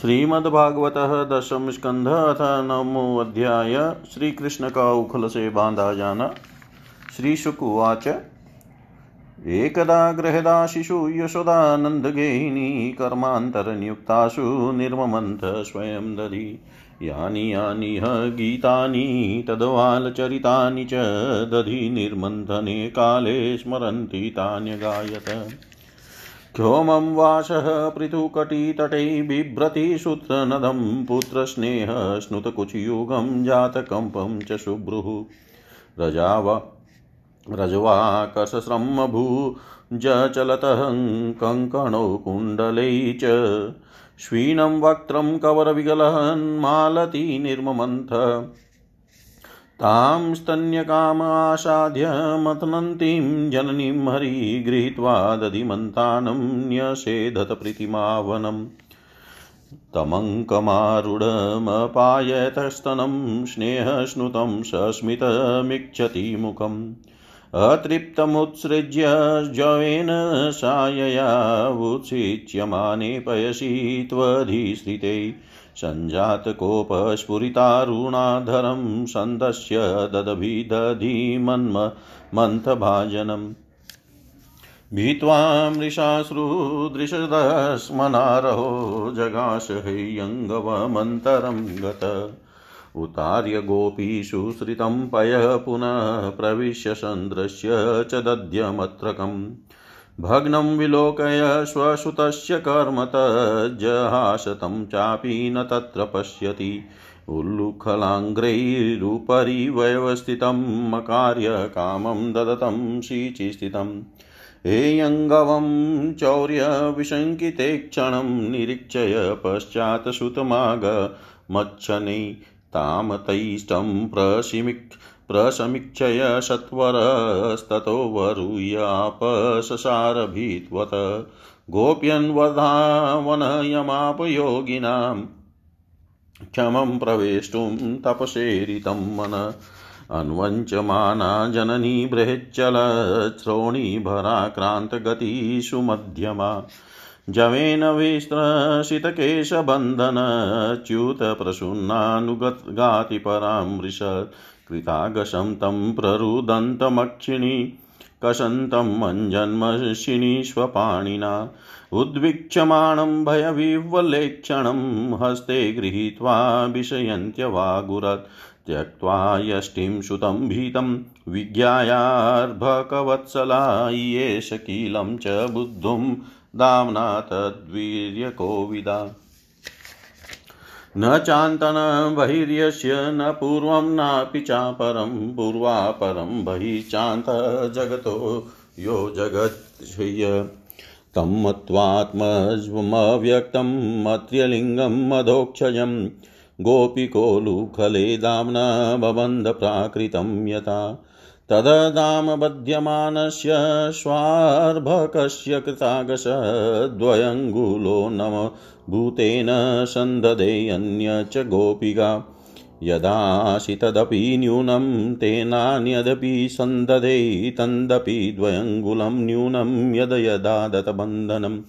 श्रीमद्भागवत दशम स्कंध अथ नमो अध्याय श्री कृष्ण का उखल से बांधा जाना श्री शुकुवाच एकदा गृहदा शिशु यशोदानन्दगेहिनी कर्मान्तरनियुक्तासु निर्ममन्थ स्वयं दधि। यानि यानि ह गीतानि तद्वालचरितानि च दधि निर्मन्थने काले स्मरन्ति तान्यगायत। क्षोमं वासः पृथुकटितटे बिभ्रति सूत्रनदं पुत्रस्नेहस्नुतकुचयुगं जातकम्पं च शुभ्रुः। रजाव रजवाकसस्रम्भुजचलतः कङ्कणौ कुण्डलै च श्वीनं वक्त्रं कवरविगलहन्मालती निर्ममन्थ तां स्तन्यकामासाद्य मथनन्तीं जननीं हरि गृहीत्वा दधिमन्तानं न्यसेधत प्रीतिमावनम्। तमङ्कमारुढमपायतस्तनं स्नेहश्नुतं सस्मितमिच्छति मुखम् अतृप्तमुत्सृज्य जवेन सायया उत्सिच्यमाने पयसि त्वधिश्रिते सञ्जातकोपस्फुरितारुणाधरं सन्दस्य ददभिदधिमन्म मन्थभाजनम्। भीत्वा मृषाश्रुदृशदस्मनारहो जगाश हैयङ्गवमन्तरं गत। उतार्य गोपीषु श्रितं पयः पुनः प्रविश्य चन्द्रस्य च दध्यमत्रकम्। भग्नं विलोकय स्वसुतस्य कर्म तज्जहासतं चापि न तत्र पश्यति। उल्लुखलाङ्ग्रैरुपरि व्यवस्थितं मकार्य कामं ददतं शीचिस्थितम् हेयङ्गवं चौर्यविशङ्किते क्षणं निरीक्षय पश्चात् सुतमागमच्छनै तामतैष्टं प्रशिमिक् प्रसमीक्षय सत्वरस्ततो वरुयापससार भीत्वत गोप्यन्वधावनयमापयोगिनां क्षमं प्रवेष्टुं तपसेरितं मन। अन्वञ्चमाना जननी बृहच्चलश्रोणीभराक्रान्तगतिषु मध्यमा। जवेन विस्त्रसितकेशबन्धनच्युतप्रसून्नानुगाति परां वृषत् कृतागशं तं प्ररुदन्तमक्षिणी कसन्तं मञ्जन्मशिनी स्वपाणिना उद्वीक्षमाणं भयविह्वलेक्षणं हस्ते गृहीत्वा विषयन्त्यवागुरत् त्यक्त्वा यष्टिं सुतं भीतं विज्ञायार्भकवत्सला येष कीलं च बुद्धुं दाम्ना तद्वीर्यकोविदा। न चान्तन बहिर्यस्य न पूर्वं नापि चापरं पूर्वापरं बहिः चान्तः जगतो यो जगत्य तं मत्वात्मज्वमव्यक्तं मत्र्यलिङ्गं मधोक्षजं गोपिकोलुखले दाम्ना बबन्धप्राकृतं यथा तददामबध्यमानस्य स्वार्भकस्य कृतागसद्वयङ्गुलो नम भूतेन सन्दधेऽन्य च गोपिका। यदासि तदपि न्यूनं तेनान्यदपि सन्दधे तन्दपि द्वयङ्गुलं न्यूनं यद यदा दतबन्धनम्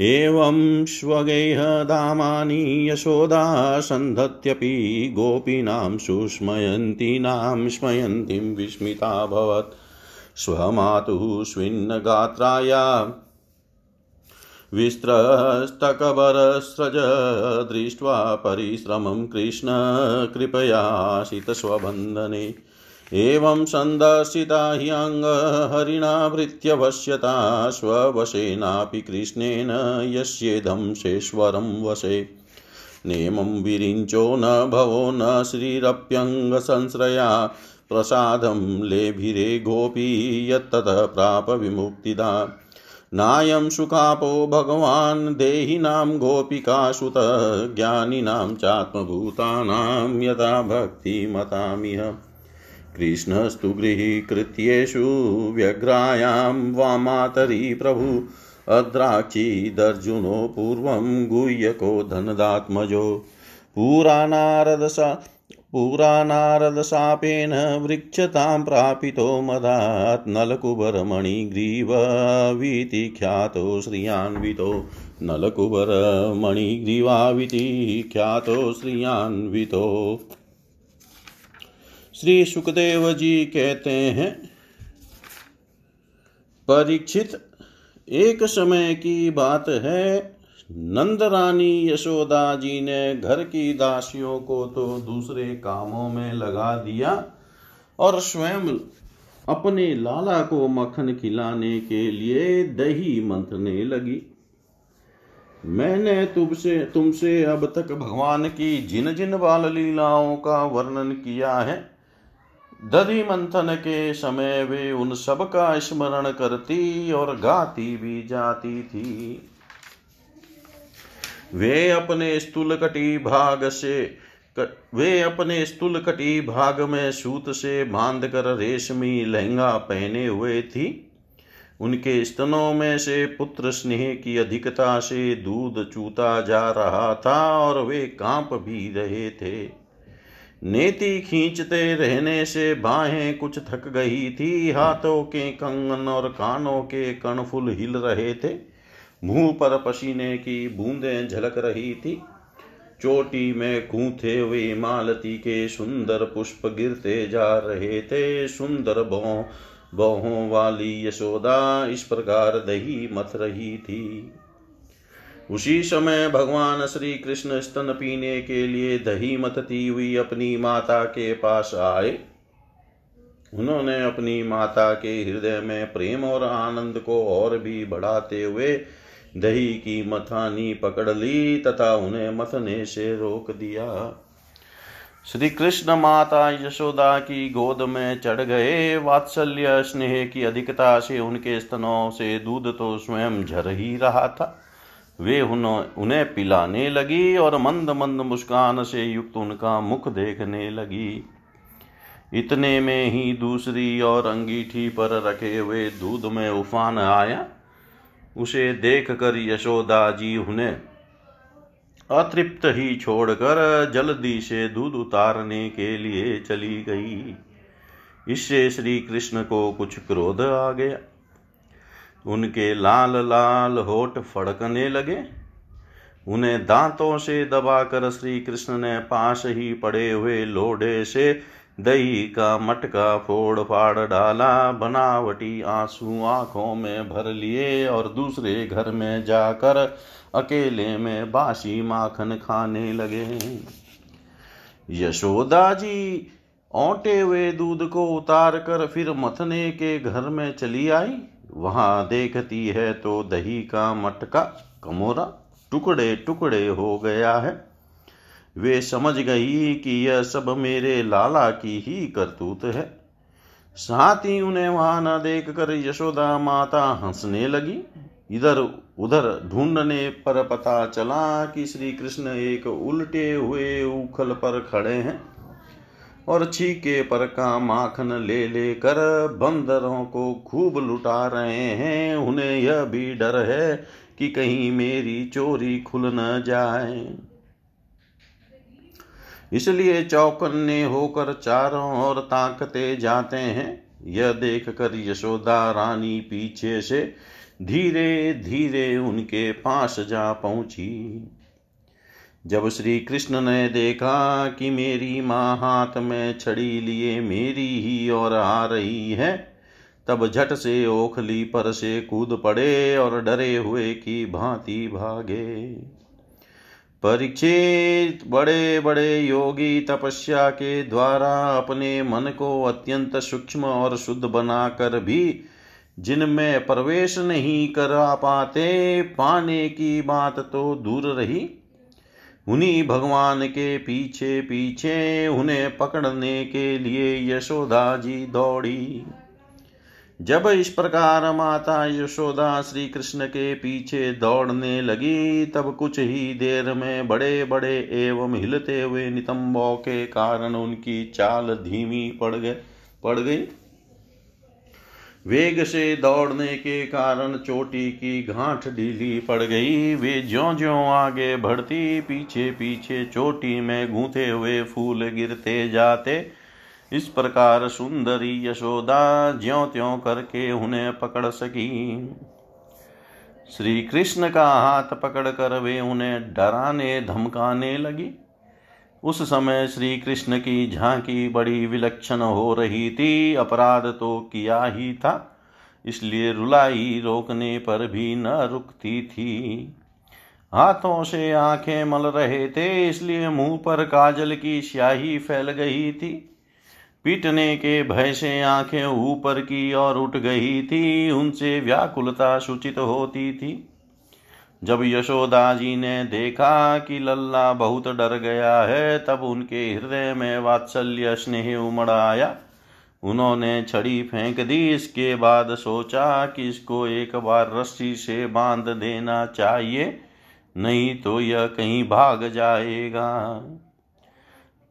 एवं स्वगेहधामानि यशोदा सन्धत्यपि गोपीनां सुस्मयन्तीनां स्मयन्तीं विस्मिताभवत् स्वमातुः स्विन्नगात्राया विस्त्रस्तकबरस्रज दृष्ट्वा परिश्रमं कृष्ण कृपयाशितस्वबन्धने एवं सन्दर्शिता ह्यङ्गहरिणाभृत्यवश्यता स्ववशेनापि कृष्णेन यस्येदंशेश्वरं वशे। नेमं विरिञ्चो न भवो न श्रीरप्यङ्गसंश्रया, प्रसादं लेभिरे गोपी यत्ततः प्राप विमुक्तिदा नायं सुखापो भगवान् देहिनां गोपिकासुत, ज्ञानिनां चात्मभूतानां यथा भक्तिमतामिह। कृष्णस्तु गृहीकृत्येषु व्यग्रायां वामातरी प्रभु। अद्राक्षीदर्जुनो पूर्वं गुह्यको धनदात्मजो। पुराणारदसा पुराणारदशापेन वृक्षतां प्रापितो मदात् नलकुबरमणिग्रीववीति ख्यातो श्रियान्वितो। नलकुबरमणिग्रीवाविति ख्यातो श्रियान्वितो। श्री सुखदेव जी कहते हैं, परीक्षित, एक समय की बात है, नंद रानी यशोदा जी ने घर की दासियों को तो दूसरे कामों में लगा दिया और स्वयं अपने लाला को मक्खन खिलाने के लिए दही मंथने लगी। मैंने तुमसे तुमसे अब तक भगवान की जिन जिन बाल लीलाओं का वर्णन किया है दधि मंथन के समय वे उन सब का स्मरण करती और गाती भी जाती थी। वे अपने स्थूल कटी भाग से वे अपने स्थूल कटी भाग में सूत से बाँध कर रेशमी लहंगा पहने हुए थी। उनके स्तनों में से पुत्र स्नेह की अधिकता से दूध चूता जा रहा था और वे काँप भी रहे थे। नेति खींचते रहने से बाहें कुछ थक गई थी। हाथों के कंगन और कानों के कणफुल हिल रहे थे। मुँह पर पसीने की बूंदें झलक रही थी। चोटी में कूथे हुए मालती के सुंदर पुष्प गिरते जा रहे थे। सुंदर बो बोहों वाली यशोदा इस प्रकार दही मथ रही थी। उसी समय भगवान श्री कृष्ण स्तन पीने के लिए दही मतती हुई अपनी माता के पास आए। उन्होंने अपनी माता के हृदय में प्रेम और आनंद को और भी बढ़ाते हुए दही की मथानी पकड़ ली तथा उन्हें मथने से रोक दिया। श्री कृष्ण माता यशोदा की गोद में चढ़ गए। वात्सल्य स्नेह की अधिकता से उनके स्तनों से दूध तो स्वयं झर ही रहा था। वे उन्हें पिलाने लगी और मंद मंद मुस्कान से युक्त उनका मुख देखने लगी। इतने में ही दूसरी और अंगीठी पर रखे हुए दूध में उफान आया। उसे देख कर यशोदा जी उन्हें अतृप्त ही छोड़कर जल्दी से दूध उतारने के लिए चली गई। इससे श्री कृष्ण को कुछ क्रोध आ गया। उनके लाल लाल होठ फड़कने लगे। उन्हें दांतों से दबाकर श्री कृष्ण ने पास ही पड़े हुए लोढ़े से दही का मटका फोड़ फाड़ डाला, बनावटी आँसू आँखों में भर लिए और दूसरे घर में जाकर अकेले में बासी माखन खाने लगे। यशोदा जी ओटे हुए दूध को उतार कर फिर मथने के घर में चली आई। वहाँ देखती है तो दही का मटका कमोरा टुकड़े टुकड़े हो गया है। वे समझ गई कि यह सब मेरे लाला की ही करतूत है। साथ ही उन्हें वहाँ न देख कर यशोदा माता हंसने लगी। इधर उधर ढूँढने पर पता चला कि श्री कृष्ण एक उल्टे हुए उखल पर खड़े हैं। और छीके पर का माखन ले लेकर बंदरों को खूब लुटा रहे हैं। उन्हें यह भी डर है कि कहीं मेरी चोरी खुल न जाए। इसलिए चौकन्ने होकर चारों ओर ताकते जाते हैं। यह देख कर यशोदा रानी पीछे से धीरे धीरे उनके पास जा पहुँची। जब श्री कृष्ण ने देखा कि मेरी माँ हाथ में छड़ी लिए मेरी ही ओर आ रही है, तब झट से ओखली पर से कूद पड़े और डरे हुए की भांति भागे। परीक्षित बड़े बड़े योगी तपस्या के द्वारा अपने मन को अत्यंत सूक्ष्म और शुद्ध बनाकर भी जिनमें प्रवेश नहीं करा पाते, पाने की बात तो दूर रही। उन्हीं भगवान के पीछे पीछे उन्हें पकड़ने के लिए यशोदा जी दौड़ी। जब इस प्रकार माता यशोदा श्री कृष्ण के पीछे दौड़ने लगी, तब कुछ ही देर में बड़े बड़े एवं हिलते हुए नितंबों के कारण उनकी चाल धीमी पड़ गए, पड़ गई। वेग से दौड़ने के कारण चोटी की गांठ ढीली पड़ गई। वे ज्यो ज्यो आगे बढ़ती पीछे पीछे चोटी में गूंथे हुए फूल गिरते जाते। इस प्रकार सुंदरी यशोदा ज्यो त्यों करके उन्हें पकड़ सकी। श्री कृष्ण का हाथ पकड़कर वे उन्हें डराने, धमकाने लगी। उस समय श्री कृष्ण की झांकी बड़ी विलक्षण हो रही थी। अपराध तो किया ही था, इसलिए रुलाई रोकने पर भी न रुकती थी। हाथों से आँखें मल रहे थे, इसलिए मुँह पर काजल की स्याही फैल गई थी। पीटने के भय से आँखें ऊपर की ओर उठ गई थी, उनसे व्याकुलता सूचित होती थी। जब यशोदा जी ने देखा कि लल्ला बहुत डर गया है, तब उनके हृदय में वात्सल्य स्नेह उमड़ आया। उन्होंने छड़ी फेंक दी, इसके बाद सोचा कि इसको एक बार रस्सी से बाँध देना चाहिए, नहीं तो यह कहीं भाग जाएगा।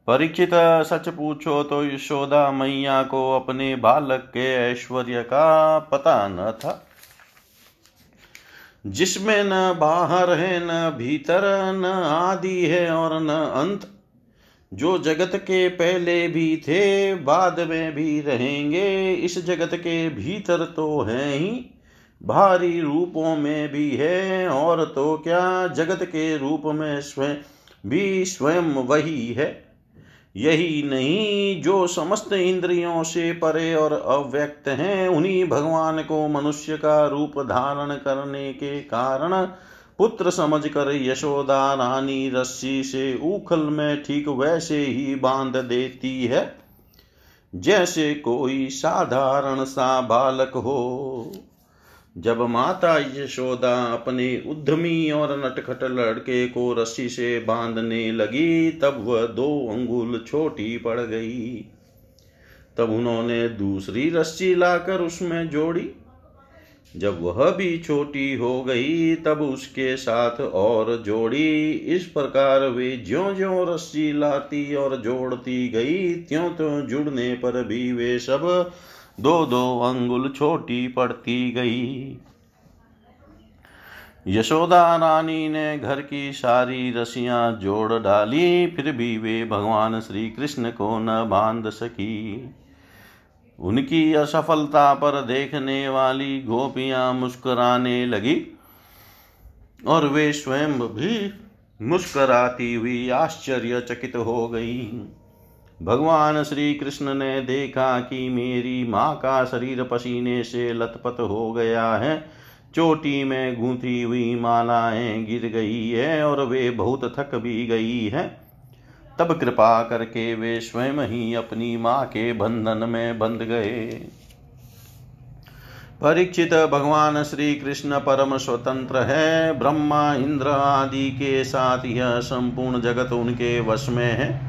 परीक्षित, सच पूछो तो यशोदा मैया को अपने बालक के ऐश्वर्य का पता न था। जिसमें न बाहर है, न भीतर, न आदि है और न अंत। जो जगत के पहले भी थे, बाद में भी रहेंगे। इस जगत के भीतर तो है ही, भारी रूपों में भी है। और तो क्या, जगत के रूप में स्वयं भी स्वयं वही है। यही नहीं, जो समस्त इंद्रियों से परे और अव्यक्त हैं, उन्हीं भगवान को मनुष्य का रूप धारण करने के कारण पुत्र समझकर यशोदा रानी रस्सी से उखल में ठीक वैसे ही बाँध देती है, जैसे कोई साधारण सा बालक हो। जब माता यशोदा अपने उद्यमी और नटखट लड़के को रस्सी से बांधने लगी, तब वह दो अंगुल छोटी पड़ गई। तब उन्होंने दूसरी रस्सी लाकर उसमें जोड़ी। जब वह भी छोटी हो गई, तब उसके साथ और जोड़ी। इस प्रकार वे ज्यो ज्यो रस्सी लाती और जोड़ती गई त्यों त्यों जुड़ने पर भी वे सब दो दो अंगुल छोटी पड़ती गई। यशोदा रानी ने घर की सारी रसियाँ जोड़ डाली, फिर भी वे भगवान श्री कृष्ण को न बाँध सकी। उनकी असफलता पर देखने वाली गोपियाँ मुस्कुराने लगी और वे स्वयं भी मुस्कराती हुई आश्चर्यचकित हो गई। भगवान श्री कृष्ण ने देखा कि मेरी माँ का शरीर पसीने से लथपथ हो गया है। चोटी में गूंथी हुई मालाएँ गिर गई है और वे बहुत थक भी गई है। तब कृपा करके वे स्वयं ही अपनी माँ के बंधन में बंध गए। परीक्षित भगवान श्री कृष्ण परम स्वतंत्र है। ब्रह्मा, इंद्र आदि के साथ यह संपूर्ण जगत उनके वश में है।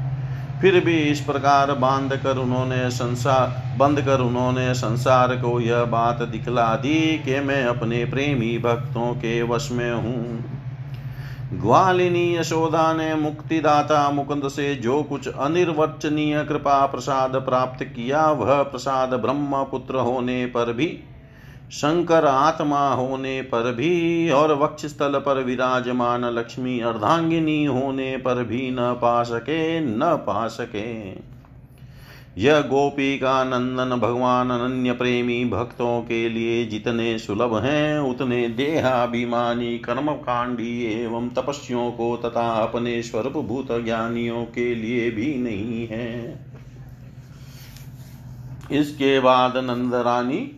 फिर भी इस प्रकार बाँध कर उन्होंने संसार बंद कर उन्होंने संसार को यह बात दिखला दी कि मैं अपने प्रेमी भक्तों के वश में हूँ। ग्वालिनी यशोदा ने मुक्तिदाता मुकुंद से जो कुछ अनिर्वचनीय कृपा प्रसाद प्राप्त किया, वह प्रसाद ब्रह्म पुत्र होने पर भी शंकर आत्मा होने पर भी और वक्षस्थल पर विराजमान लक्ष्मी अर्धांगिनी होने पर भी न पा सके, न पा सके। यह गोपी का नंदन भगवान अनन्य प्रेमी भक्तों के लिए जितने सुलभ हैं, उतने देहाभिमानी कर्म कांडी एवं तपस्वियों को तथा अपने स्वरूप भूत ज्ञानियों के लिए भी नहीं है। इसके बाद नंद रानी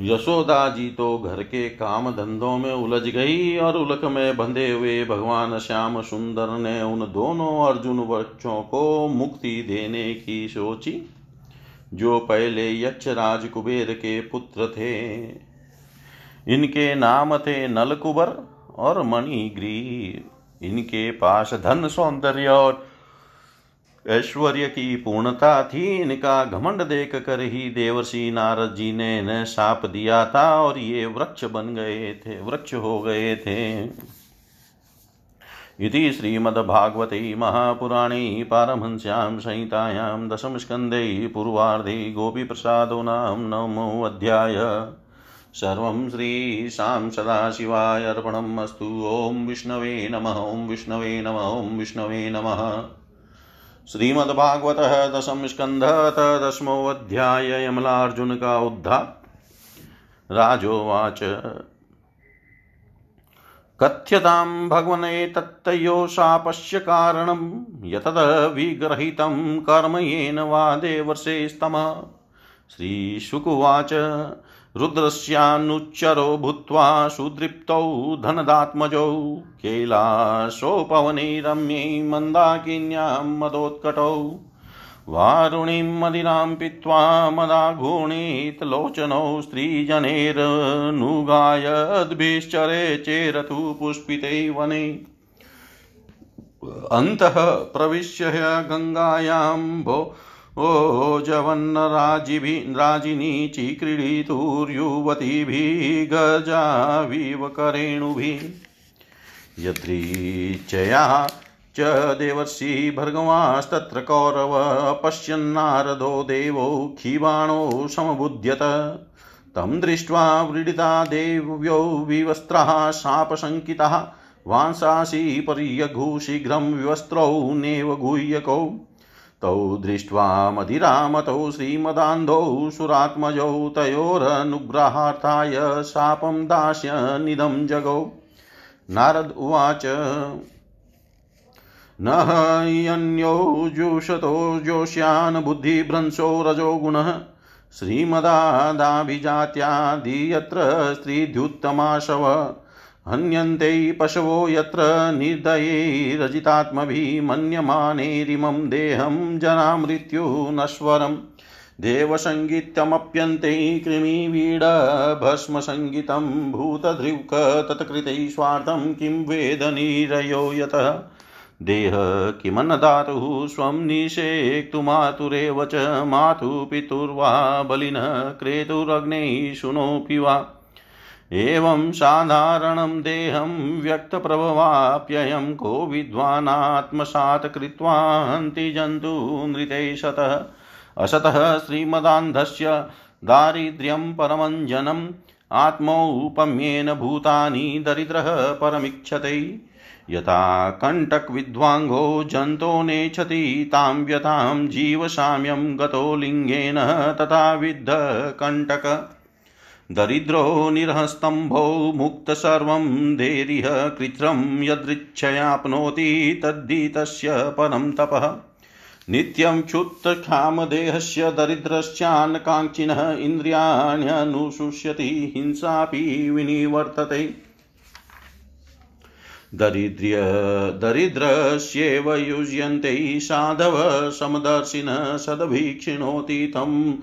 यशोदा जी तो घर के काम धंधों में उलझ गई और उलक में बंधे हुए भगवान श्याम सुंदर ने उन दोनों अर्जुन बच्चों को मुक्ति देने की सोची, जो पहले यक्षराज कुबेर के पुत्र थे। इनके नाम थे नलकुबर और मणिग्रीव इनके पास धन सौंदर्य और ऐश्वर्य की पूर्णता थी। इनका घमंड देख कर ही देवर्षि नारद जी ने इन्हें साप दिया था और ये वृक्ष बन गए थे, वृक्ष हो गए थे। इति श्रीमद्भागवते महापुराणे पारमहंस्यां संहितायां दशमस्कन्धे पूर्वार्धे गोपीप्रसादो नाम नमोऽध्याय सर्वं श्रीशां सदाशिवाय अर्पणम् अस्तु। ॐ विष्णवे नमः, ॐ विष्णवे नमः, ॐ विष्णवे नमः। श्रीमद्भागवत दशम स्कंध दशमोध्याय यमलार्जुन का उद्धार। राजोवाच। कथ्यतां भगवने तत्तयो शापस्य कारणं यतद विग्रहीतं कर्म येन वा देवर्षेस्तमः श्रीशुकुवाच रुद्रस्यानुच्चरो भूत्वा सुदृप्तौ धनदात्मजौ। कैलासोपवने रम्यै मन्दाकिन्यां मदोत्कटौ। वारुणीं मदिरां पीत्वा मदाघूणीतलोचनौ स्त्रीजनेरनुगायद्भिश्चरे चेरतु पुष्पिते वने। अन्तः प्रविश्य गङ्गायां भो ओजवन्नराजिभिः राजिनी चिक्रीडितुर्युवतीभिः गजाविव करेणुभिः यदृच्छया च देवर्षि भर्गवास्तत्र कौरव पश्यन्नारदो देवो क्षीबाणो समबुध्यत। तं दृष्ट्वा व्रीडिता देव्यो विवस्त्रः शापशङ्कितः वांसासि पर्यघु शीघ्रं विवस्त्रौ नेव गुह्यकौ। तौ दृष्ट्वा मदिरामतौ श्रीमदान्धौ सुरात्मजौ तयोरनुग्रहार्थाय शापं दास्य निदं जगौ। नारद उवाच, न हन्यो जुषतो जोष्यान् बुद्धिभ्रंशो रजो गुणः। श्रीमदादाभिजात्यादि यत्र स्त्रीद्युत्तमाशव हन्यन्ते पशवो यत्र निर्दयैरजितात्मभिः मन्यमानेरिमं देहं जनामृत्युनश्वरम् देवसङ्गीतमप्यन्ते कृमिवीडभस्मसङ्गीतं भूतधृक् तत्कृते स्वार्थं किं वेदनीरयो यतः। देह किमन्नदातुः स्वं निषेक्तुमातुरेव च मातुः पितुर्वा बलिनः क्रेतुरग्नैः शुनोऽपि वा। एवं साधारणं देहं व्यक्तप्रभवाप्ययं को विद्वानात्मसात् कृत्वा हन्ति जन्तुनृते शतः असतः श्रीमदान्धस्य दारिद्र्यं परमञ्जनम् आत्मौपम्येन भूतानि दरिद्रः परमिच्छते। यथा कण्टकविद्वाङ्गो जन्तो नेच्छति, तां व्यथां जीवसाम्यं गतो लिङ्गेन तथा विद्ध दरिद्रो निरहस्तम्भो मुक्तसर्वं देरिह कृत्रं यदृच्छयाप्नोति तद्धि तस्य परं तपः। नित्यं क्षुत्तक्षामदेहस्य दरिद्रश्चान्नकाङ्क्षिणः इन्द्रियाण्यनुशुष्यति, हिंसापि विनिवर्तते। दरिद्र्य, दरिद्रस्येव युज्यन्ते साधव समदर्शिनः सदभीक्षिणोति तं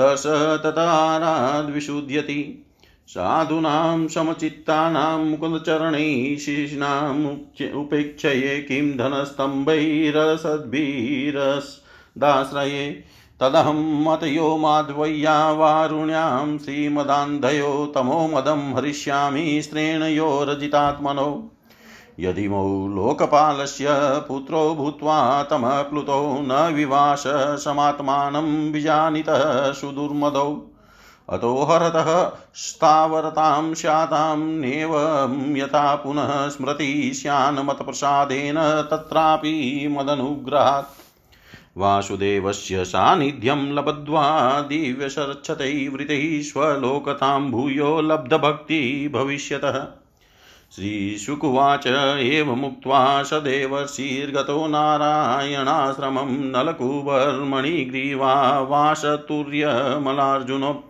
तस तताराद्विशुध्यति। साधूनां समचित्तानां मुकुन्दचरणैः शिशिनाम् उपेक्षये किं धनस्तम्भैरसद्भिरसदाश्रये। तदहं मतयो माध्वय्या वारुण्यां श्रीमदान्धयो, तमो मदं हरिष्यामि स्त्रेणयो रजितात्मनो यदिमौ लोकपालस्य पुत्रो भूत्वा तमः प्लुतौ न विवास, समात्मानं विजानितः सुदुर्मदौ। अतो हरतः स्थावरतां स्यातां नेवं यथा पुनः स्मृति स्यान्मतप्रसादेन तत्रापि मदनुग्रहात्। वासुदेवस्य सान्निध्यं लब्ध्वा दिव्यशर्च्छतै वृतैः स्वलोकतां भूयो लब्धभक्ति भविष्यतः। श्रीशुकुवाच एवमुक्त्वा स देवर्षिर्गतो नारायणाश्रमं नलकुवर्मणिग्रीवा वासतुर्यमलार्जुनो।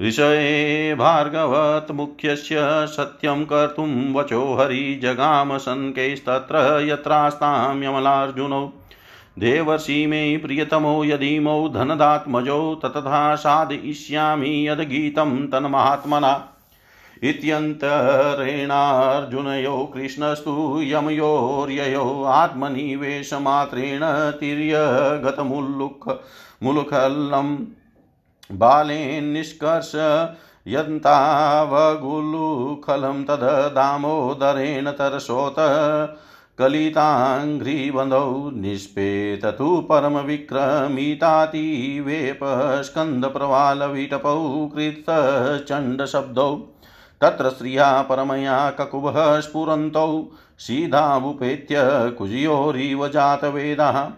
ऋषये भार्गवत्मुख्यस्य सत्यं कर्तुं वचो हरिजगाम शनकैस्तत्र यत्रास्तां यमलार्जुनौ देवर्षि मे प्रियतमो यदीमौ धनदात्मजौ ततथा साधयिष्यामि यद्गीतं तन्महात्मना। इत्यन्तरेणार्जुनयो कृष्णस्तु यमयोर्ययो आत्मनिवेशमात्रेण तिर्यगतमुल्लुख मुलुखल्लम् बालेन् निष्कर्ष यन्तावगुलुखलं तद् दामोदरेण तरसोत कलिताङ्घ्रिबन्धौ निष्पेततु परमविक्रमितातिवेपस्कन्दप्रवालविटपौ कृतचण्डशब्दौ तत्र स्त्रिया परमया ककुभः स्फुरन्तौ सीधावुपेत्य कुजयोरिव जातवेदः।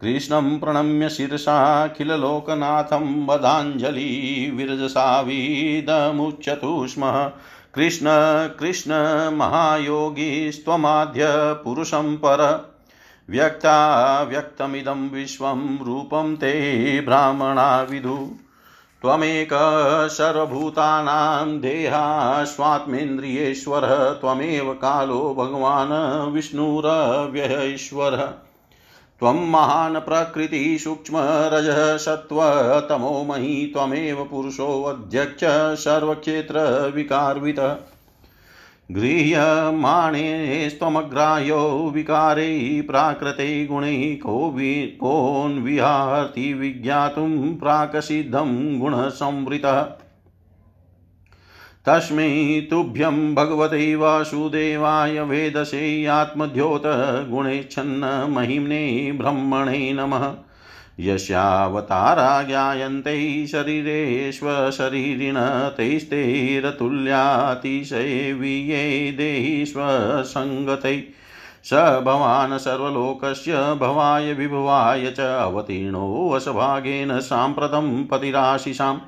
कृष्णं प्रणम्य शिरसाखिललोकनाथं वदाञ्जलि विरजसावीदमुच्यतु स्म कृष्ण कृष्ण महायोगीस्त्वमाद्य पुरुषं पर। व्यक्ता व्यक्तमिदं विश्वं रूपं ते ब्राह्मणा विदु त्वमेक सर्वभूतानां देहास्वात्मेन्द्रियेश्वरः, त्वमेव कालो भगवान् विष्णुरव्यय ईश्वरः त्वं महान् प्रकृतिसूक्ष्मरजः सत्त्वतमोमयी त्वमेव पुरुषोऽध्यक्ष सर्वक्षेत्रविकार्वितः गृह्यमाणेस्त्वमग्राह्यो विकारै प्राकृते गुणैः को वि कोन्विहाति विज्ञातुं प्राकसिद्धं गुणसंवृतः। तस्मै तुभ्यं भगवते वासुदेवाय वेदसे आत्मद्योतगुणेच्छन्न महिम्ने ब्रह्मणे नमः। यस्यावतारा ज्ञायन्ते शरीरेष्वशरीरिण तैस्तैरतुल्यातिशयवीये देहि स्वसङ्गतै स भवान् सर्वलोकस्य भवाय विभवाय च अवतीर्णोऽसभागेन साम्प्रतं पतिराशिषाम्।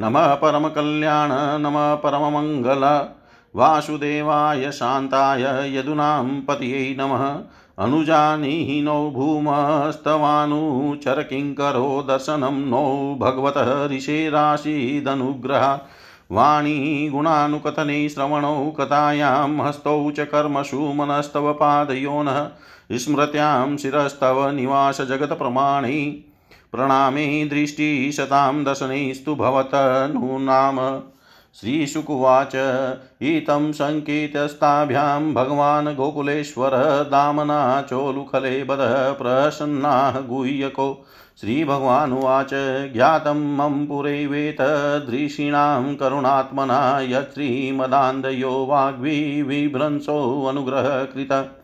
नमः परमकल्याण, नमः परममङ्गल, वासुदेवाय शान्ताय यदुनां पतये नमः। अनुजानीनो भूमस्तवानुचरकिङ्करो दर्शनं नो भगवतः ऋषेराशीदनुग्रहात् वाणी गुणानुकथने श्रवणौ कथायां हस्तौ च कर्मसु मनस्तव पादयोनः स्मृत्यां शिरस्तव निवासजगत्प्रमाणे प्रणामे दृष्टिशतां दशनैस्तु भवतनु नाम श्रीशुकुवाच। इतं सङ्केतस्ताभ्यां भगवान् गोकुलेश्वर दामना चोलुखले बदः प्रसन्नाः गुह्यको। श्रीभगवानुवाच, ज्ञातं मम पुरैवेतदृषीणां करुणात्मना यत्श्रीमदान्दयो वाग्विभ्रंसोऽनुग्रहकृत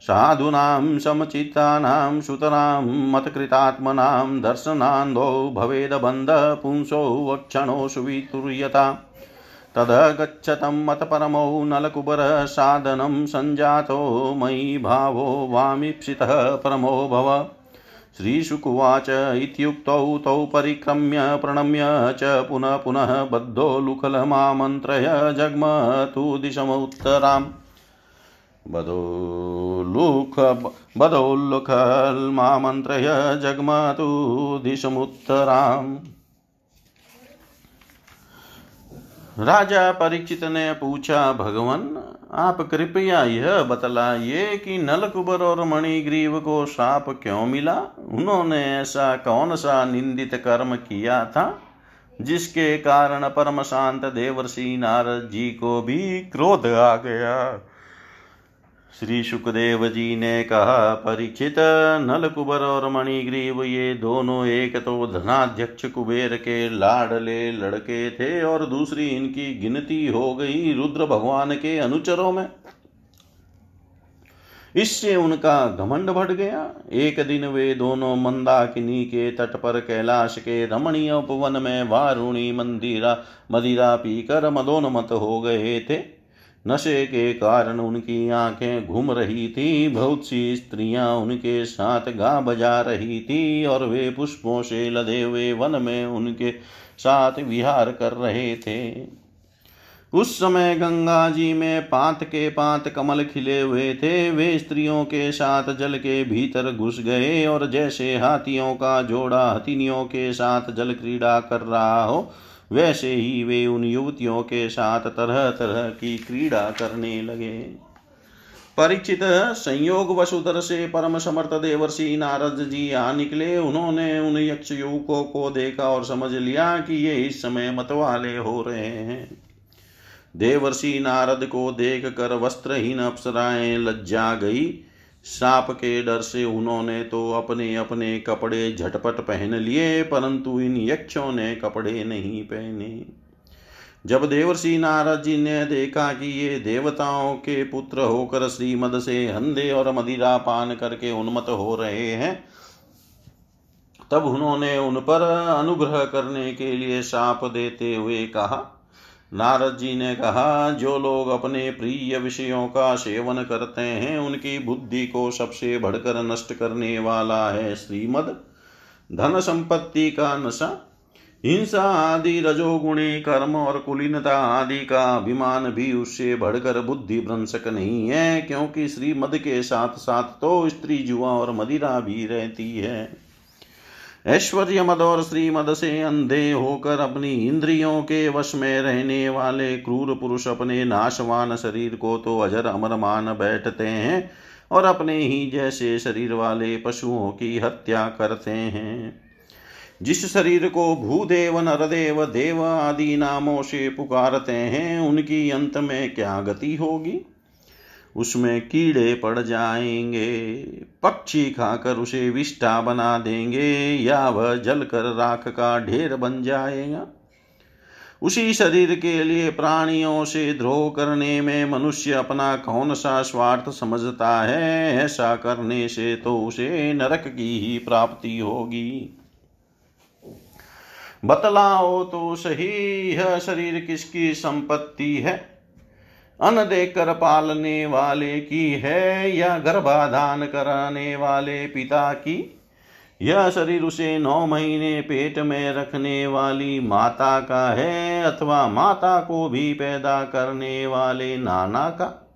साधूनां, समचित्तानां, सुतरां, मतकृतात्मनां, दर्शनान्धो भवेदबन्धपुंसो वक्षणो सुवितुर्यता। तदगच्छतं मतपरमौ नलकुबरसाधनं सञ्जातो मयि भावो वामीप्सितः परमो भव। श्रीशुकुवाच इत्युक्तौ तौ परिक्रम्य प्रणम्य च पुनः पुनः बद्धो लुखलमामन्त्रय जग्मतु दिशमुत्तराम्। बदोल्लुख बदोल्लुखल्मामन्त्रय जग्मतु, दिशमुत्तराम्। राजा परीक्षित ने पूछा, भगवान, आप कृपया यह बतलाइए कि नलकुबर और मणिग्रीव को साप क्यों मिला? उन्होंने ऐसा कौन सा निंदित कर्म किया था, जिसके कारण परम शांत देवर्षि नारद जी को भी क्रोध आ गया? श्री सुखदेव जी ने कहा परीक्षित नल कुबर और मणिग्रीव, ये दोनों एक तो धनाध्यक्ष कुबेर के लाडले लड़के थे और दूसरी इनकी गिनती हो गई रुद्र भगवान के अनुचरों में। इससे उनका घमंड बढ़ गया। एक दिन वे दोनों मंदाकिनी के तट पर कैलाश के रमणीय उपवन में वारुणी मंदिरा, मदिरा पीकर मदोन्मत हो गए थे। नशे के कारण उनकी आँखें घूम रही थी। बहुत सी स्त्रियाँ उनके साथ गा बजा रही थी और वे पुष्पों से लदे हुए वन में उनके साथ विहार कर रहे थे। उस समय गंगा जी में पात के पात कमल खिले हुए थे। वे स्त्रियों के साथ जल के भीतर घुस गए और जैसे हाथियों का जोड़ा हथिनियों के साथ जल क्रीड़ा कर रहा हो वैसे ही वे उन युवतियों के साथ तरह तरह की क्रीड़ा करने लगे। परिचित संयोग वसुधर से परम समर्थ देवर्षि नारद जी आ निकले। उन्होंने उन यक्ष युवकों को देखा और समझ लिया कि ये इस समय मतवाले हो रहे हैं। देवर्षि नारद को देख कर वस्त्रहीन अप्सराएँ लज्जा गई। साप के डर से उन्होंने तो अपने अपने कपड़े झटपट पहन लिए, परंतु इन यक्षों ने कपड़े नहीं पहने। जब देवर्षि नारद जी ने देखा कि ये देवताओं के पुत्र होकर श्रीमद से हंधे और मदिरा पान करके उन्मत हो रहे हैं, तब उन्होंने उन पर अनुग्रह करने के लिए साप देते हुए कहा नारद जी ने कहा, जो लोग अपने प्रिय विषयों का सेवन करते हैं, उनकी बुद्धि को सबसे बढ़कर नष्ट करने वाला है श्रीमद धन संपत्ति का नशा। हिंसा आदि, रजोगुणी, कर्म और कुलीनता आदि का अभिमान भी उससे बढ़कर बुद्धि भ्रंशक नहीं है, क्योंकि श्रीमद के साथ साथ तो स्त्री, जुआ और मदिरा भी रहती है। ऐश्वर्य मद और श्रीमद से अंधे होकर अपनी इंद्रियों के वश में रहने वाले क्रूर पुरुष अपने नाशवान शरीर को तो अजर अमर मान बैठते हैं और अपने ही जैसे शरीर वाले पशुओं की हत्या करते हैं। जिस शरीर को भूदेव, नरदेव, देव आदि नामों से पुकारते हैं, उनकी अंत में क्या गति होगी? उसमें कीड़े पड़ जाएँगे। पक्षी खाकर उसे विष्ठा बना देंगे। या वह जलकर राख का ढेर बन जाएगा। उसी शरीर के लिए प्राणियों से द्रोह करने में मनुष्य अपना कौन सा स्वार्थ समझता है? ऐसा करने से तो उसे नरक की ही प्राप्ति होगी। बतलाओ तो सही, यह शरीर किसकी संपत्ति है? अन्न देकर पालने वाले की है या गर्भाधान कराने वाले पिता की? यह शरीर उसे नौ महीने पेट में रखने वाली माता का है अथवा माता को भी पैदा करने वाले नाना का?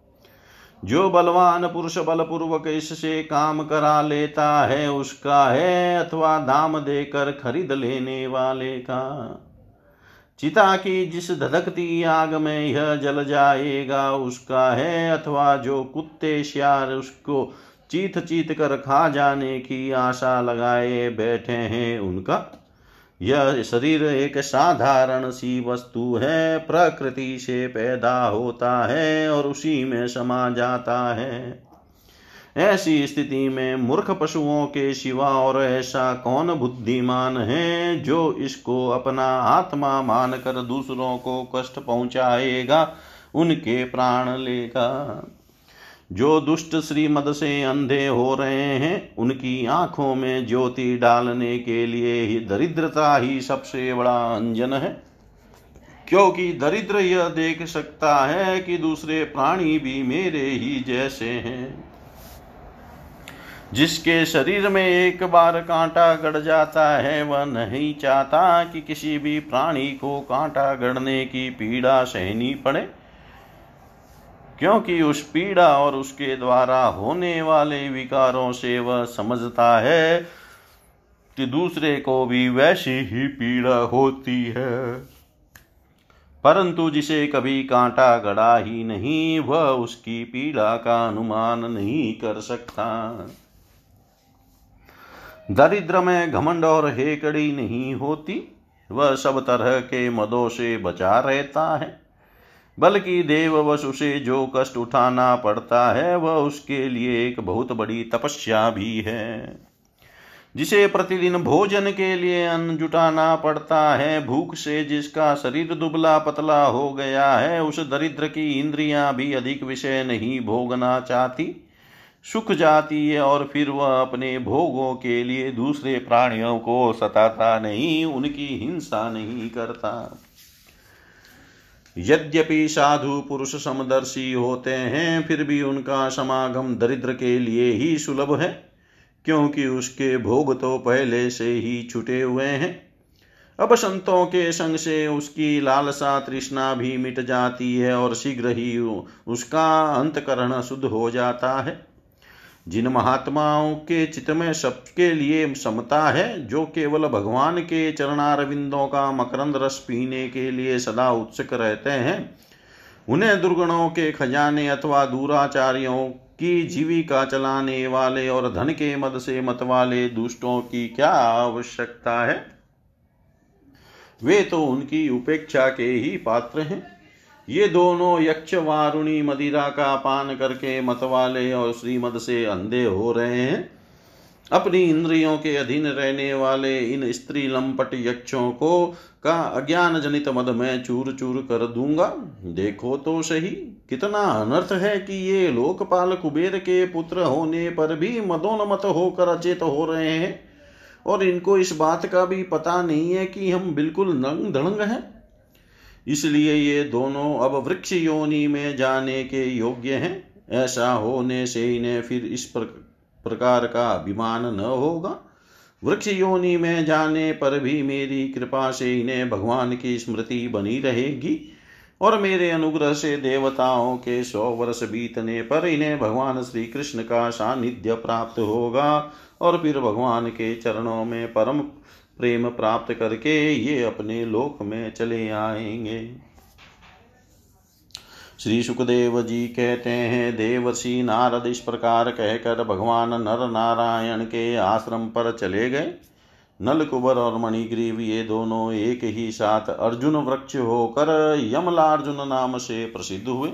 जो बलवान पुरुष बलपूर्वक इससे काम करा लेता है, उसका है अथवा दाम देकर खरीद लेने वाले का? चिता की जिस धधकती आग में यह जल जाएगा, उसका है अथवा जो कुत्ते श्यार उसको चीत चीत कर खा जाने की आशा लगाए बैठे हैं उनका। यह शरीर एक साधारण सी वस्तु है, प्रकृति से पैदा होता है और उसी में समा जाता है। ऐसी स्थिति में मूर्ख पशुओं के सिवा और ऐसा कौन बुद्धिमान है जो इसको अपना आत्मा मानकर दूसरों को कष्ट पहुंचाएगा, उनके प्राण लेगा? जो दुष्ट श्रीमद से अंधे हो रहे हैं, उनकी आँखों में ज्योति डालने के लिए ही दरिद्रता ही सबसे बड़ा अंजन है। क्योंकि दरिद्र यह देख सकता है कि दूसरे प्राणी भी मेरे ही जैसे हैं। जिसके शरीर में एक बार कांटा गड़ जाता है, वह नहीं चाहता कि किसी भी प्राणी को कांटा गड़ने की पीड़ा सहनी पड़े। क्योंकि उस पीड़ा और उसके द्वारा होने वाले विकारों से वह समझता है कि दूसरे को भी वैसी ही पीड़ा होती है। परंतु जिसे कभी कांटा गड़ा ही नहीं, वह उसकी पीड़ा का अनुमान नहीं कर सकता। दरिद्र में घमंड और हेकड़ी नहीं होती, वह सब तरह के मदों से बचा रहता है। बल्कि देववश उसे जो कष्ट उठाना पड़ता है, वह उसके लिए एक बहुत बड़ी तपस्या भी है। जिसे प्रतिदिन भोजन के लिए अन्न जुटाना पड़ता है, भूख से जिसका शरीर दुबला पतला हो गया है, उस दरिद्र की इंद्रियाँ भी अधिक विषय नहीं भोगना चाहती। सुख जाती है और फिर वह अपने भोगों के लिए दूसरे प्राणियों को सताता नहीं, उनकी हिंसा नहीं करता। यद्यपि साधु पुरुष समदर्शी होते हैं, फिर भी उनका समागम दरिद्र के लिए ही सुलभ है, क्योंकि उसके भोग तो पहले से ही छुटे हुए हैं। अब संतों के संग से उसकी लालसा तृष्णा भी मिट जाती है और शीघ्र ही उसका अंतकरण शुद्ध हो जाता है। जिन महात्माओं के चित्त में सबके लिए समता है, जो केवल भगवान के चरणारविंदों का मकरंद रस पीने के लिए सदा उत्सुक रहते हैं, उन्हें दुर्गुणों के खजाने अथवा दूराचार्यों की जीविका चलाने वाले और धन के मद से मत वाले दुष्टों की क्या आवश्यकता है? वे तो उनकी उपेक्षा के ही पात्र हैं। ये दोनों यक्ष वारुणी मदिरा का पान करके मतवाले और श्रीमद से अंधे हो रहे हैं। अपनी इंद्रियों के अधीन रहने वाले इन स्त्री लंपट यक्षों को का अज्ञान जनित मद में चूर चूर कर दूँगा। देखो तो सही, कितना अनर्थ है कि ये लोकपाल कुबेर के पुत्र होने पर भी मदोन्मत होकर अचेत हो रहे हैं। और इनको इस बात का भी पता नहीं है कि हम बिल्कुल नंग धड़ंग हैं। इसलिए ये दोनों अब वृक्ष योनि में जाने के योग्य हैं। ऐसा होने से इन्हें फिर इस प्रकार का अभिमान न होगा। वृक्ष योनि में जाने पर भी मेरी कृपा से इन्हें भगवान की स्मृति बनी रहेगी और मेरे अनुग्रह से देवताओं के सौ वर्ष बीतने पर इन्हें भगवान श्री कृष्ण का सानिध्य प्राप्त होगा और फिर भगवान के चरणों में परम प्रेम प्राप्त करके ये अपने लोक में चले आएँगे। श्री सुखदेव जी कहते हैं, देवर्षि नारद इस प्रकार कहकर भगवान नर नारायण के आश्रम पर चले गए। नलकुबर और मणिग्रीव ये दोनों एक ही साथ अर्जुन वृक्ष होकर यमलार्जुन नाम से प्रसिद्ध हुए।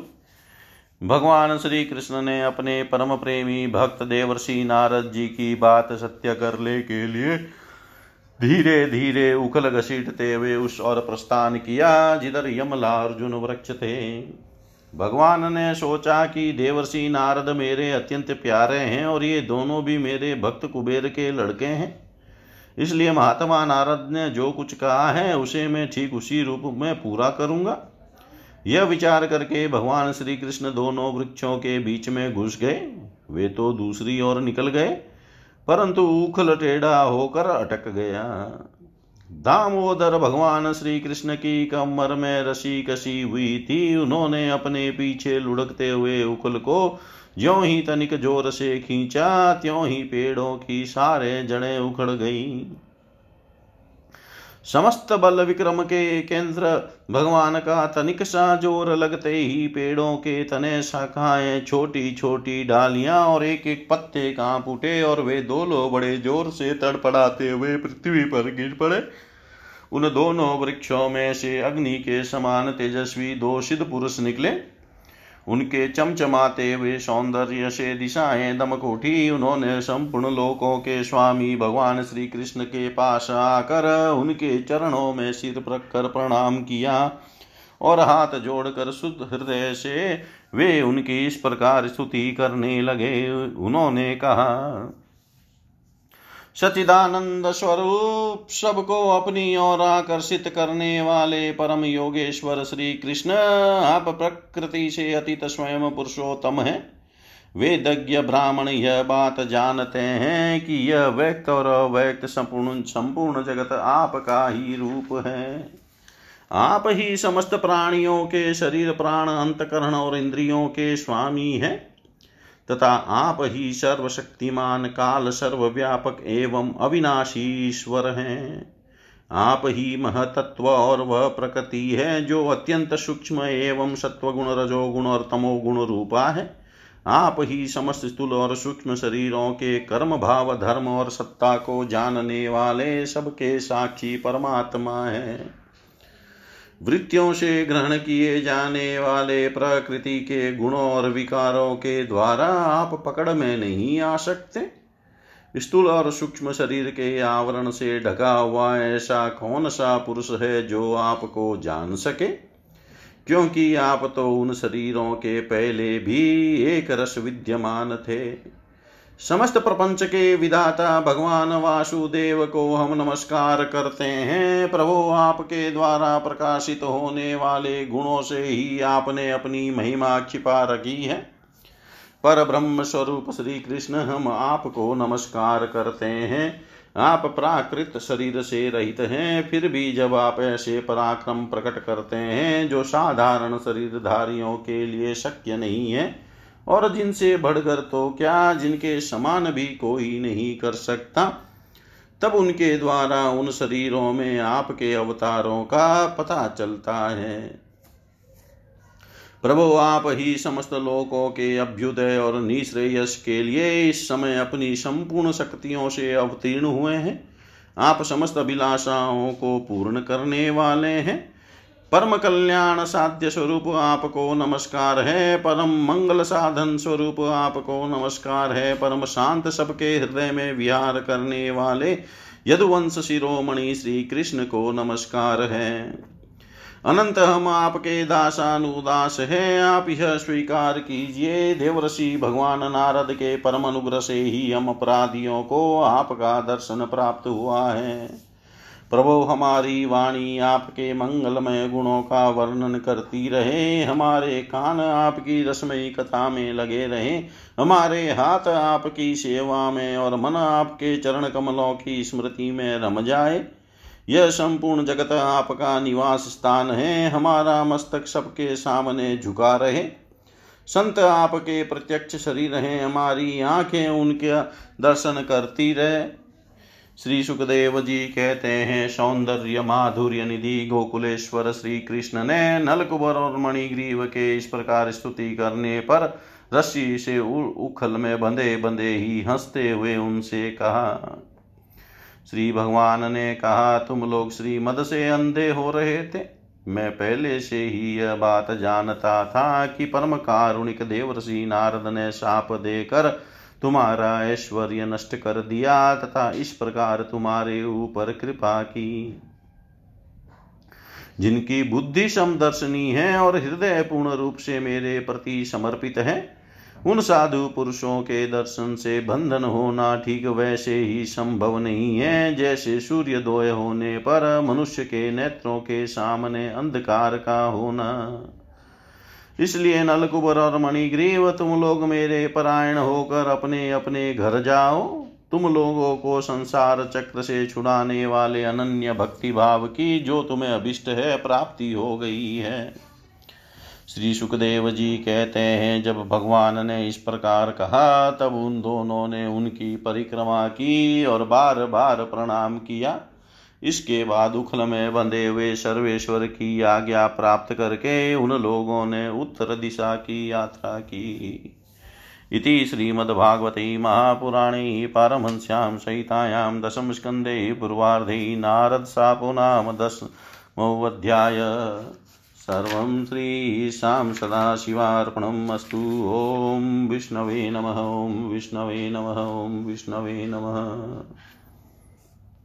भगवान श्री कृष्ण ने अपने परम प्रेमी भक्त देवर्षि नारद जी की बात सत्य करने के लिए धीरे धीरे उखल घसीटते हुए उस और प्रस्थान किया, जिधर यमला अर्जुन वृक्ष थे। भगवान ने सोचा कि देवर्षि नारद मेरे अत्यंत प्यारे हैं और ये दोनों भी मेरे भक्त कुबेर के लड़के हैं। इसलिए महात्मा नारद ने जो कुछ कहा है, उसे मैं ठीक उसी रूप में पूरा करूँगा। यह विचार करके भगवान श्री कृष्ण दोनों वृक्षों के बीच में घुस गए। वे तो दूसरी ओर निकल गए। परंतु उखल टेढ़ा होकर अटक गया। दामोदर भगवान श्री कृष्ण की कमर में रसी कसी हुई थी। उन्होंने अपने पीछे लुढ़कते हुए उखल को ज्यो ही तनिक ज़ोर से खींचा, त्यों ही पेड़ों की सारे जड़ें उखड़ गई। समस्त बल विक्रम के केंद्र, भगवान का तनिक सा ज़ोर लगते ही पेड़ों के तने शाखाएँ छोटी छोटी डालियाँ और एक एक पत्ते काँप उठे और वे दोनों बड़े ज़ोर से तड़पड़ाते हुए पृथ्वी पर गिर पड़े। उन दोनों वृक्षों में से अग्नि के समान तेजस्वी दो सिद्ध पुरुष निकले। उनके चमचमाते हुए सौंदर्य से दिशाएँ दमक उठी। उन्होंने संपूर्ण लोकों के स्वामी भगवान श्री कृष्ण के पास आकर उनके चरणों में सिर रखकर प्रणाम किया और हाथ जोड़कर शुद्ध हृदय से वे उनकी इस प्रकार स्तुति करने लगे। उन्होंने कहा सचिदानंद स्वरूप सबको अपनी ओर आकर्षित करने वाले परम योगेश्वर श्री कृष्ण आप प्रकृति से अतीत स्वयं पुरुषोत्तम है। वेदज्ञ ब्राह्मण यह बात जानते हैं कि यह व्यक्त और अव्यक्त संपूर्ण संपूर्ण जगत आपका ही रूप है। आप ही समस्त प्राणियों के शरीर प्राण अंतकरण और इंद्रियों के स्वामी हैं। तथा आप ही सर्वशक्तिमान काल सर्वव्यापक एवं अविनाशी ईश्वर हैं। आप ही महतत्व और वह प्रकृति है जो अत्यंत सूक्ष्म एवं सत्वगुण रजोगुण और तमोगुण रूपा है। आप ही समस्त स्थूल और सूक्ष्म शरीरों के कर्म, भाव, धर्म और सत्ता को जानने वाले सबके साक्षी परमात्मा है। वृत्तियों से ग्रहण किए जाने वाले प्रकृति के गुणों और विकारों के द्वारा आप पकड़ में नहीं आ सकते। स्थूल और सूक्ष्म शरीर के आवरण से ढका हुआ ऐसा कौन सा पुरुष है जो आपको जान सके? क्योंकि आप तो उन शरीरों के पहले भी एक रस विद्यमान थे। समस्त प्रपंच के विधाता भगवान वासुदेव को हम नमस्कार करते हैं। प्रभो आपके द्वारा प्रकाशित होने वाले गुणों से ही आपने अपनी महिमा छिपा रखी है। पर ब्रह्म स्वरूप श्री कृष्ण हम आपको नमस्कार करते हैं। आप प्राकृत शरीर से रहित हैं, फिर भी जब आप ऐसे पराक्रम प्रकट करते हैं, जो साधारण शरीरधारियों के लिए शक्य नहीं है और जिनसे बढ़कर तो क्या जिनके समान भी कोई नहीं कर सकता। तब उनके द्वारा उन शरीरों में आपके अवतारों का पता चलता है। प्रभु, आप ही समस्त लोकों के अभ्युदय और निश्रेयस के लिए इस समय अपनी संपूर्ण शक्तियों से अवतीर्ण हुए हैं। आप समस्त अभिलाषाओं को पूर्ण करने वाले हैं। परम कल्याण साध्य स्वरूप आपको नमस्कार है, परम मंगल साधन स्वरूप आपको नमस्कार है, परम शांत सबके हृदय में विहार करने वाले यदुवंश शिरोमणि श्री कृष्ण को नमस्कार है। अनंत हम आपके दासानुदास है, आप यह स्वीकार कीजिए देवऋषि भगवान नारद के परम अनुग्रह से ही हम अपराधियों को आपका दर्शन प्राप्त हुआ है। प्रभो हमारी वाणी आपके मंगलमय गुणों का वर्णन करती रहे। हमारे कान आपकी रसमयी कथा में लगे रहे। हमारे हाथ आपकी सेवा में और मन आपके चरण कमलों की स्मृति में रम जाए। यह संपूर्ण जगत आपका निवास स्थान है। हमारा मस्तक सबके सामने झुका रहे। संत आपके प्रत्यक्ष शरीर हैं। हमारी आँखें उनके दर्शन करती रहे। श्री सुखदेव जी कहते हैं, सौंदर्य माधुर्य निधि गोकुलेश्वर श्री कृष्ण ने नलकुबर और मणिग्रीव के इस प्रकार स्तुति करने पर रस्सी से उखल में बंधे बंधे ही हँसते हुए उनसे कहा, श्री भगवान ने कहा, तुम लोग श्री मद से अंधे हो रहे थे। मैं पहले से ही यह बात जानता था कि परम कारुणिक देवर्षि नारद ने शाप देकर तुम्हारा ऐश्वर्य नष्ट कर दिया तथा इस प्रकार तुम्हारे ऊपर कृपा की। जिनकी बुद्धि समदर्शनी है और हृदय पूर्ण रूप से मेरे प्रति समर्पित है, उन साधु पुरुषों के दर्शन से बंधन होना ठीक वैसे ही संभव नहीं है। जैसे सूर्योदय होने पर मनुष्य के नेत्रों के सामने अंधकार का होना। इसलिए नलकुबर और मणिग्रीव तुम लोग मेरे परायण होकर अपने अपने घर जाओ। तुम लोगों को संसार चक्र से छुड़ाने वाले अनन्य भक्ति भाव की जो तुम्हें अभिष्ट है, प्राप्ति हो गई है। श्री सुखदेव जी कहते हैं, जब भगवान ने इस प्रकार कहा, तब उन दोनों ने उनकी परिक्रमा की और बार बार प्रणाम किया। इसके बाद उखल में बंधे हुए सर्वेश्वर की आज्ञा प्राप्त करके उन लोगों ने उत्तर दिशा की यात्रा की। इति श्रीमद्भागवते महापुराणे पारमहंस्यां सहितायां दशमस्कन्धे पूर्वार्धे नारदशापो नाम दशमोऽध्याय। सर्वं श्रीशां सदाशिवार्पणम् अस्तु। ॐ विष्णवे नमः, ॐ विष्णवे नमः, ॐ विष्णवे नमः।